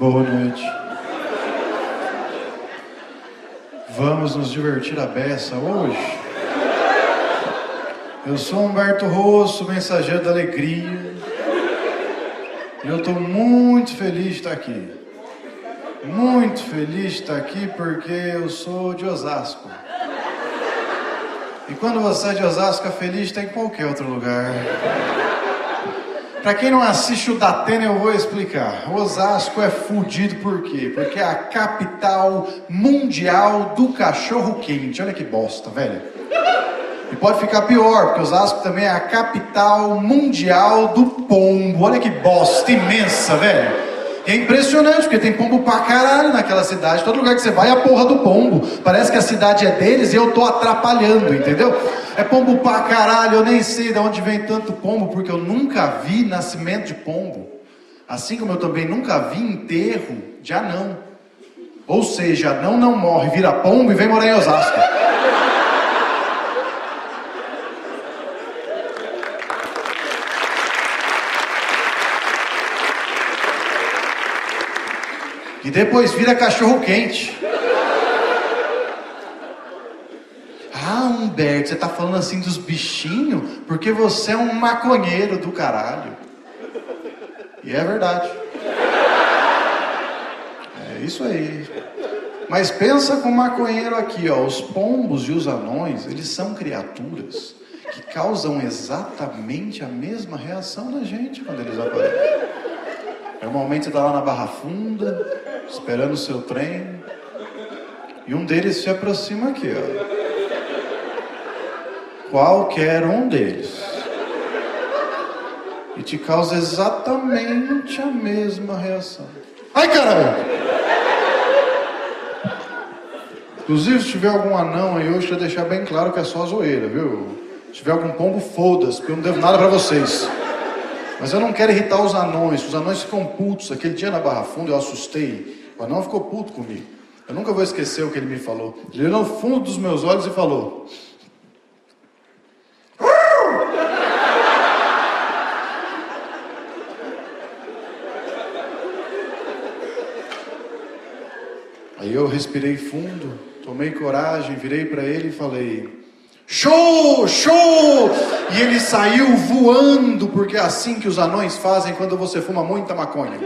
Boa noite. Vamos nos divertir a beça hoje? Eu sou Humberto Rosso, mensageiro da alegria. E eu estou muito feliz de estar aqui. Muito feliz de estar aqui porque eu sou de Osasco. E quando você é de Osasco, é feliz está em qualquer outro lugar. Para quem não assiste o Datena, eu vou explicar. Osasco é fudido por quê? Porque é a capital mundial do cachorro quente. Olha que bosta, velho. E pode ficar pior, porque Osasco também é a capital mundial do pombo. Olha que bosta imensa, velho. E é impressionante, porque tem pombo pra caralho naquela cidade. Todo lugar que você vai é a porra do pombo. Parece que a cidade é deles e eu tô atrapalhando, entendeu? É pombo pra caralho, eu nem sei de onde vem tanto pombo, porque eu nunca vi nascimento de pombo. Assim como eu também nunca vi enterro de anão. Ou seja, anão não morre, vira pombo e vem morar em Osasco. E depois vira cachorro quente. Ah, Humberto, você está falando assim dos bichinhos porque você é um maconheiro do caralho. E é verdade. É isso aí. Mas pensa com o maconheiro aqui, ó. Os pombos e os anões, eles são criaturas que causam exatamente a mesma reação na gente quando eles aparecem. Normalmente você está lá na Barra Funda, esperando o seu trem, e um deles se aproxima aqui, ó. Qualquer um deles. E te causa exatamente a mesma reação. Ai caramba! Inclusive, se tiver algum anão aí hoje, quero deixar bem claro que é só zoeira, viu? Se tiver algum pombo, foda-se, porque eu não devo nada para vocês. Mas eu não quero irritar os anões, os anões ficam putos. Aquele dia na Barra Funda eu assustei o anão ficou puto comigo. Eu nunca vou esquecer o que ele me falou. Ele olhou no fundo dos meus olhos e falou: Aí eu respirei fundo, tomei coragem, virei para ele e falei: Show, show! E ele saiu voando, porque é assim que os anões fazem quando você fuma muita maconha.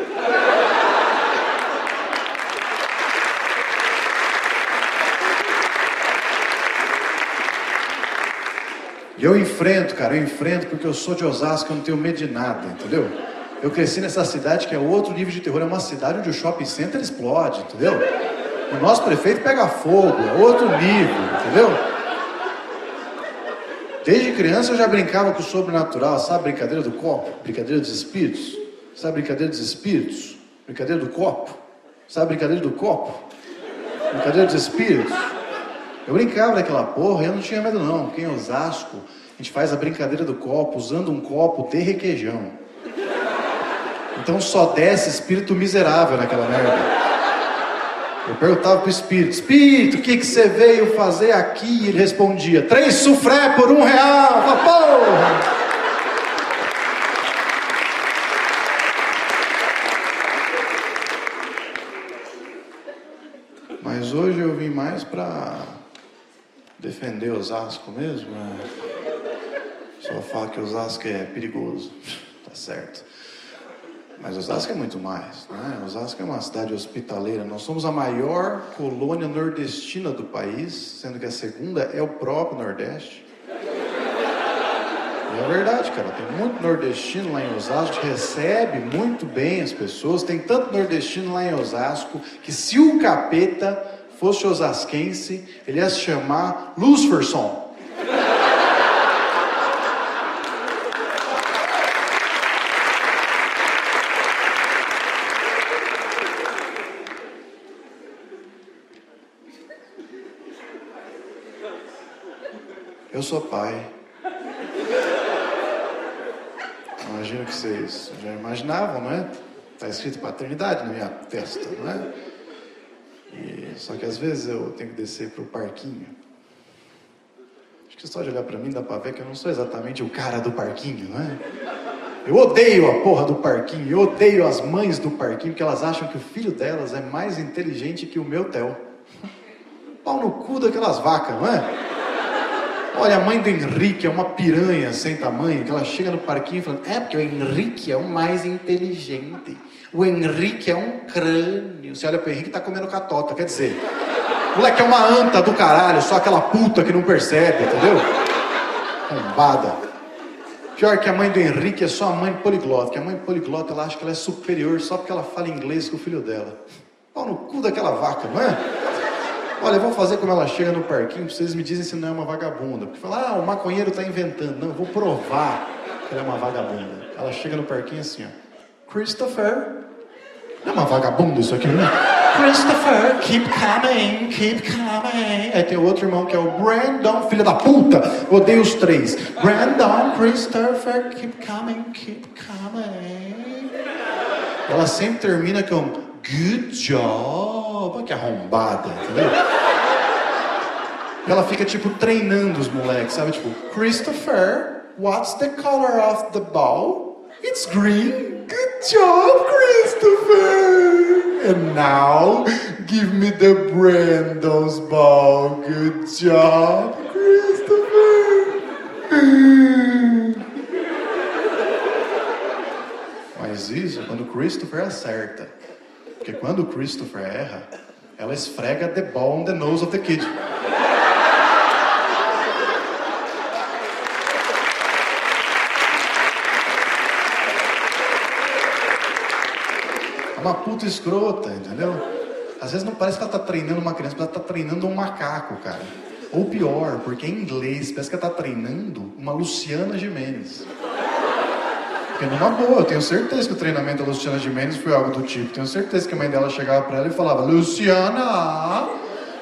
E eu enfrento, cara, eu enfrento porque eu sou de Osasco, eu não tenho medo de nada, entendeu? Eu cresci nessa cidade que é outro nível de terror, é uma cidade onde o shopping center explode, entendeu? O nosso prefeito pega fogo, é outro nível, entendeu? Desde criança eu já brincava com o sobrenatural, sabe brincadeira do copo? Brincadeira dos espíritos? Sabe brincadeira dos espíritos? Brincadeira do copo? Sabe brincadeira do copo? Brincadeira dos espíritos? Eu brincava daquela porra e eu não tinha medo não, porque em Osasco a gente faz a brincadeira do copo usando um copo de requeijão. Então só desce espírito miserável naquela merda. Eu perguntava pro espírito, espírito, o que, que você veio fazer aqui? Ele respondia, três sufré por um real. Eu porra! Mas hoje eu vim mais para defender Osasco mesmo. É... Só fala que Osasco é perigoso, tá certo. Mas Osasco é muito mais, né? Osasco é uma cidade hospitaleira. Nós somos a maior colônia nordestina do país, sendo que a segunda é o próprio Nordeste. E é verdade, cara. Tem muito nordestino lá em Osasco, recebe muito bem as pessoas. Tem tanto nordestino lá em Osasco que se o capeta fosse osasquense, ele ia se chamar Luciferson. Eu sou pai. Imagino que vocês já imaginavam, não é? Está escrito paternidade na minha testa, não é? E, só que às vezes eu tenho que descer para o parquinho. Acho que só de olhar para mim dá para ver que eu não sou exatamente o cara do parquinho, não é? Eu odeio a porra do parquinho, eu odeio as mães do parquinho, porque elas acham que o filho delas é mais inteligente que o meu Theo. Pau no cu daquelas vacas, não é? Olha, a mãe do Henrique é uma piranha sem tamanho, que ela chega no parquinho falando, é porque o Henrique é o mais inteligente. O Henrique é um crânio. Você olha pro Henrique tá comendo catota, quer dizer, o moleque é uma anta do caralho, só aquela puta que não percebe, entendeu? Bombada. Pior que a mãe do Henrique é só a mãe poliglota, que a mãe poliglota ela acha que ela é superior só porque ela fala inglês com o filho dela. Pau no cu daquela vaca, não é? Olha, eu vou fazer como ela chega no parquinho, vocês me dizem se não é uma vagabunda. Porque fala, ah, o maconheiro está inventando. Não, eu vou provar que ela é uma vagabunda. Ela chega no parquinho assim, ó. Christopher. Não é uma vagabunda isso aqui, não é? Christopher, keep coming, keep coming. Aí tem outro irmão que é o Brandon, filho da puta. Odeio os três. Brandon, Christopher, keep coming, keep coming. Ela sempre termina com good job. Olha que arrombada, entendeu? Ela fica tipo treinando os moleques, sabe? Tipo, Christopher, what's the color of the ball? It's green. Good job, Christopher. And now, give me the Brandon's ball. Good job, Christopher. Mas isso é quando Christopher acerta. Porque quando o Christopher erra, ela esfrega the ball on the nose of the kid. É uma puta escrota, entendeu? Às vezes não parece que ela tá treinando uma criança, mas ela tá treinando um macaco, cara. Ou pior, porque em inglês parece que ela tá treinando uma Luciana Gimenez. Porque numa boa, eu tenho certeza que o treinamento da Luciana Gimenez foi algo do tipo. Tenho certeza que a mãe dela chegava para ela e falava: Luciana,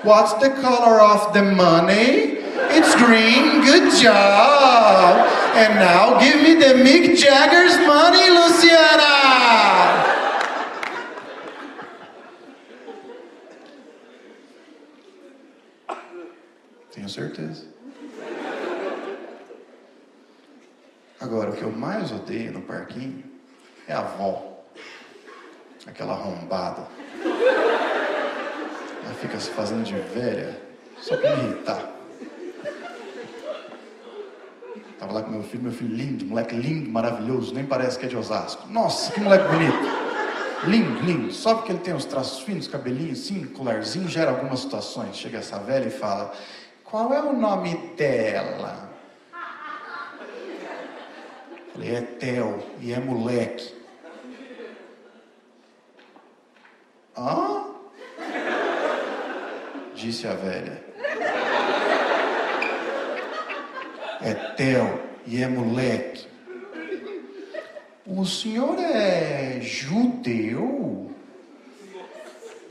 what's the color of the money? It's green, good job. And now give me the Mick Jagger's money, Luciana. Tenho certeza. Agora, o que eu mais odeio no parquinho é a avó. Aquela arrombada. Ela fica se fazendo de velha só pra me irritar. Tava lá com meu filho, meu filho lindo, moleque lindo, maravilhoso, nem parece que é de Osasco. Nossa, que moleque bonito. Lindo, lindo. Só porque ele tem os traços finos, cabelinho assim, colarzinho, gera algumas situações. Chega essa velha e fala: Qual é o nome dela? Falei, é Theo e é moleque. Hã? Disse a velha. É Theo e é moleque. O senhor é judeu?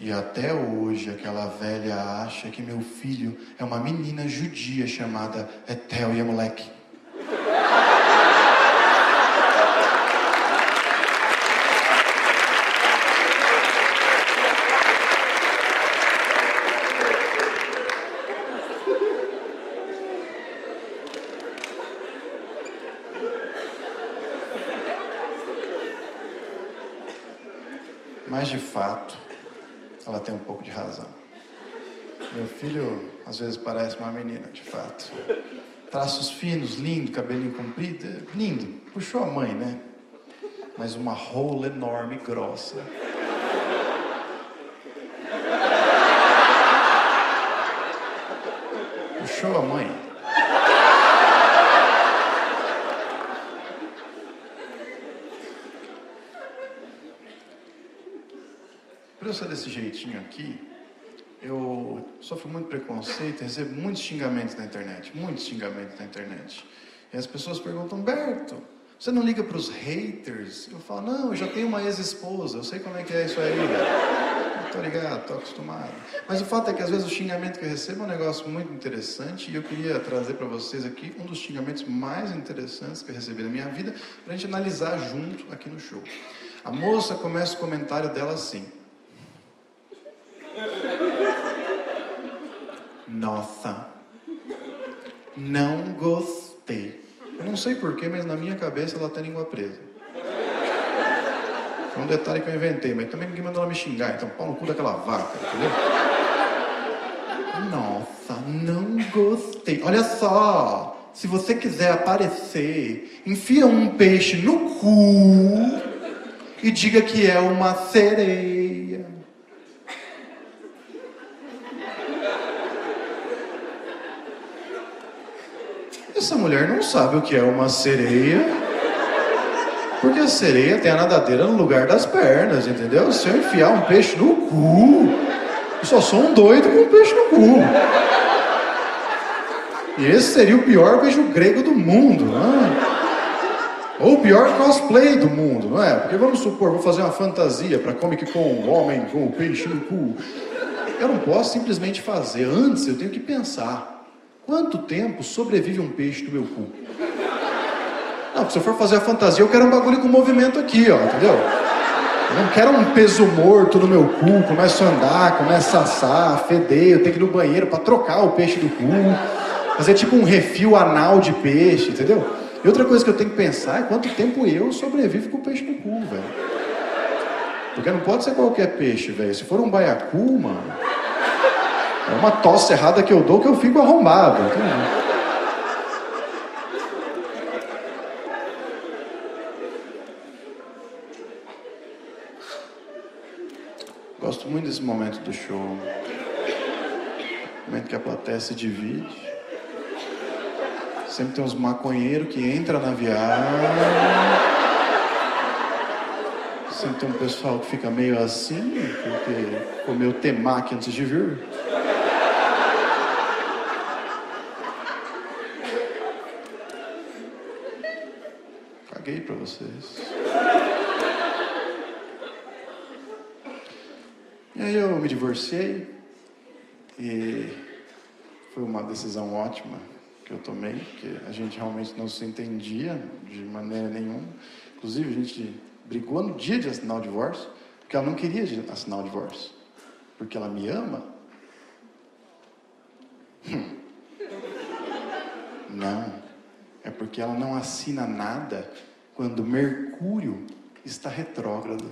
E até hoje aquela velha acha que meu filho é uma menina judia chamada Etel e Mas de fato, ela tem um pouco de razão. Meu filho às vezes parece uma menina, de fato. Traços finos, lindo, cabelinho comprido, é lindo. Puxou a mãe, né? Mas uma rola enorme, grossa. Puxou a mãe. Por eu ser desse jeitinho aqui, eu sofro muito preconceito, recebo muitos xingamentos na internet, muitos xingamentos na internet. E as pessoas perguntam, Berto, você não liga para os haters? Eu falo, não, eu já tenho uma ex-esposa, eu sei como é que é isso aí. Tô ligado, tô acostumado. Mas o fato é que às vezes o xingamento que eu recebo é um negócio muito interessante e eu queria trazer para vocês aqui um dos xingamentos mais interessantes que eu recebi na minha vida para a gente analisar junto aqui no show. A moça começa o comentário dela assim. Nossa, não gostei. Eu não sei porquê, mas na minha cabeça ela tem língua presa. Foi um detalhe que eu inventei, mas também ninguém mandou ela me xingar, então pau no cu daquela vaca, entendeu? Nossa, não gostei. Olha só, se você quiser aparecer, enfia um peixe no cu e diga que é uma sereia. Essa mulher não sabe o que é uma sereia. Porque a sereia tem a nadadeira no lugar das pernas, entendeu? Se eu enfiar um peixe no cu, eu só sou um doido com um peixe no cu. E esse seria o pior beijo grego do mundo, não é? Ou o pior cosplay do mundo, não é? Porque vamos supor, vou fazer uma fantasia para Comic Con, um homem com o peixe no cu. Eu não posso simplesmente fazer. Antes eu tenho que pensar. Quanto tempo sobrevive um peixe do meu cu? Não, se eu for fazer a fantasia, eu quero um bagulho com movimento aqui, ó, entendeu? Eu não quero um peso morto no meu cu, começo a andar, começa a assar, feder, eu tenho que ir no banheiro para trocar o peixe do cu, fazer tipo um refil anal de peixe, entendeu? E outra coisa que eu tenho que pensar é quanto tempo eu sobrevivo com o peixe no cu, velho. Porque não pode ser qualquer peixe, velho. Se for um baiacu, mano, é uma tosse errada que eu dou que eu fico arrombado? Gosto muito desse momento do show. Momento que a plateia se divide. Sempre tem uns maconheiros que entram na viagem. Sempre tem um pessoal que fica meio assim, porque comeu temaki antes de vir. Caguei pra vocês. E aí eu me divorciei e foi uma decisão ótima que eu tomei, porque a gente realmente não se entendia de maneira nenhuma. Inclusive a gente brigou no dia de assinar o divórcio, porque ela não queria assinar o divórcio, porque ela me ama. Hum. Não, é porque ela não assina nada quando Mercúrio está retrógrado.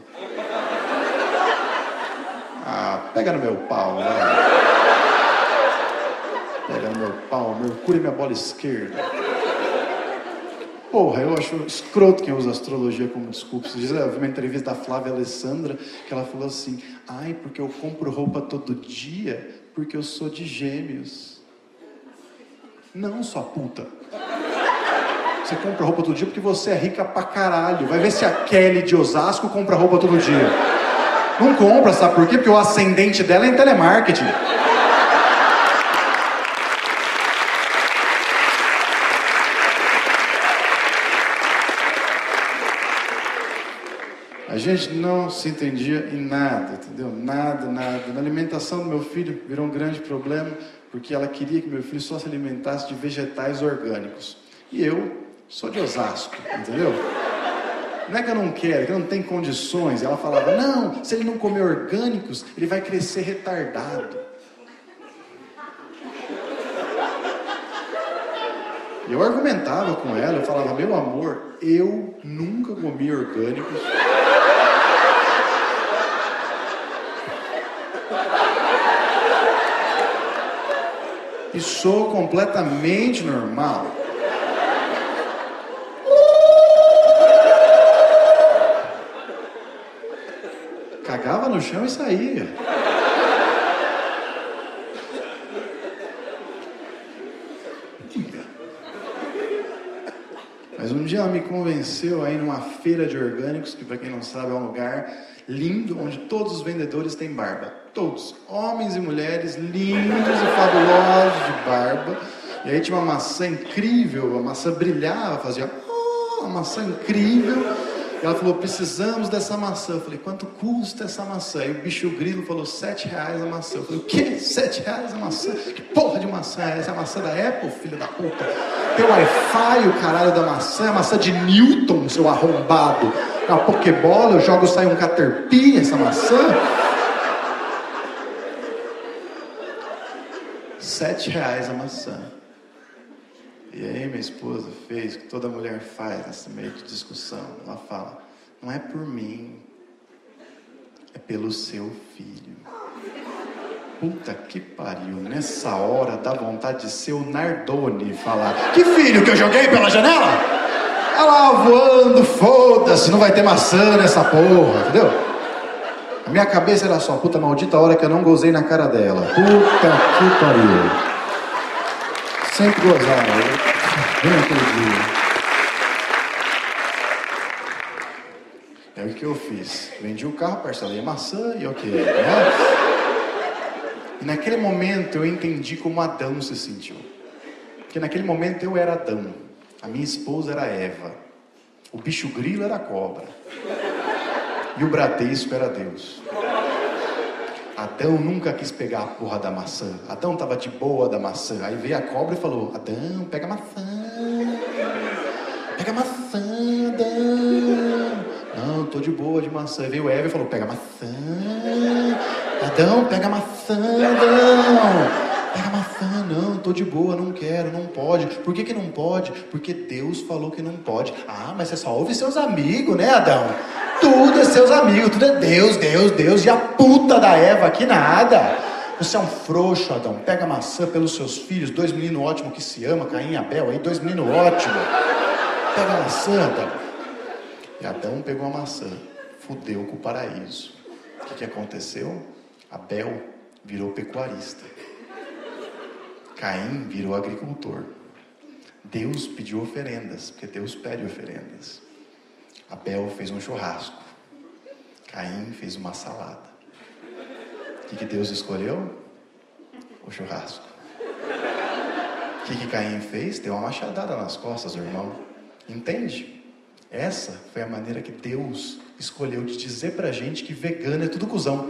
Ah, pega no meu pau, né? Pega no meu pau, Mercúrio é minha bola esquerda. Porra, eu acho escroto quem usa astrologia como desculpa. Esses eu vi uma entrevista da Flávia Alessandra que ela falou assim: ai, porque eu compro roupa todo dia, porque eu sou de gêmeos. Não, sua puta. Você compra roupa todo dia porque você é rica pra caralho. Vai ver se a Kelly de Osasco compra roupa todo dia. Não compra, sabe por quê? Porque o ascendente dela é em telemarketing. A gente não se entendia em nada, entendeu? Nada, nada. Na alimentação do meu filho virou um grande problema, porque ela queria que meu filho só se alimentasse de vegetais orgânicos. E eu sou de Osasco, entendeu? Não é que eu não quero, é que eu não tenho condições. Ela falava: não, se ele não comer orgânicos, ele vai crescer retardado. Eu argumentava com ela, eu falava: meu amor, eu nunca comi orgânicos. E sou completamente normal. Cagava no chão e saía. Mas um dia ela me convenceu aí numa feira de orgânicos, que para quem não sabe é um lugar lindo, onde todos os vendedores têm barba. Todos, homens e mulheres, lindos e fabulosos de barba. E aí tinha uma maçã incrível, a maçã brilhava, fazia oh, uma maçã incrível. Ela falou, precisamos dessa maçã. Eu falei, quanto custa essa maçã? E o bicho grilo falou, sete reais a maçã. Eu falei, o quê? Sete reais a maçã? Que porra de maçã é essa? É a maçã da Apple, filho da puta? Tem Wi-Fi, o caralho da maçã, é a maçã de Newton, seu arrombado. É uma Pokébola, eu jogo, sai um Caterpie, essa maçã. Sete reais a maçã. E aí minha esposa fez o que toda mulher faz nesse meio de discussão. Ela fala, não é por mim, pelo seu filho. Puta que pariu, nessa hora dá vontade de ser o Nardone e falar: Que filho que eu joguei pela janela? Olha lá voando, foda-se, não vai ter maçã nessa porra, entendeu? A minha cabeça era só, puta maldita hora que eu não gozei na cara dela. Puta que pariu. Sempre gozava, vem aquele dia. É o que eu fiz. Vendi o carro, parcelei a maçã e ok. Né? E naquele momento eu entendi como Adão se sentiu. Porque naquele momento eu era Adão, a minha esposa era Eva, o bicho grilo era a cobra, e o Bradesco era Deus. Adão nunca quis pegar a porra da maçã. Adão estava de boa da maçã. Aí veio a cobra e falou: Adão, pega a maçã. Pega a maçã, Adão. Não, tô de boa de maçã. Aí veio Eva e falou: Pega a maçã. Adão, pega a maçã, Adão. Pega a maçã, não, tô de boa, não quero, não pode. Por que, que não pode? Porque Deus falou que não pode. Ah, mas você só ouve seus amigos, né, Adão? Tudo é seus amigos, tudo é Deus, Deus, Deus. E a puta da Eva, que nada. Você é um frouxo, Adão. Pega maçã pelos seus filhos, dois meninos ótimos que se amam, Caim e Abel, aí dois meninos ótimos. Pega a maçã, Adão. E Adão pegou a maçã, fudeu com o paraíso. O que, que aconteceu? Abel virou pecuarista. Caim virou agricultor. Deus pediu oferendas, porque Deus pede oferendas. Abel fez um churrasco. Caim fez uma salada. O que, Deus escolheu? O churrasco. O que, que Caim fez? Deu uma machadada nas costas, irmão. Entende? Essa foi a maneira que Deus escolheu de dizer pra gente que vegano é tudo cuzão.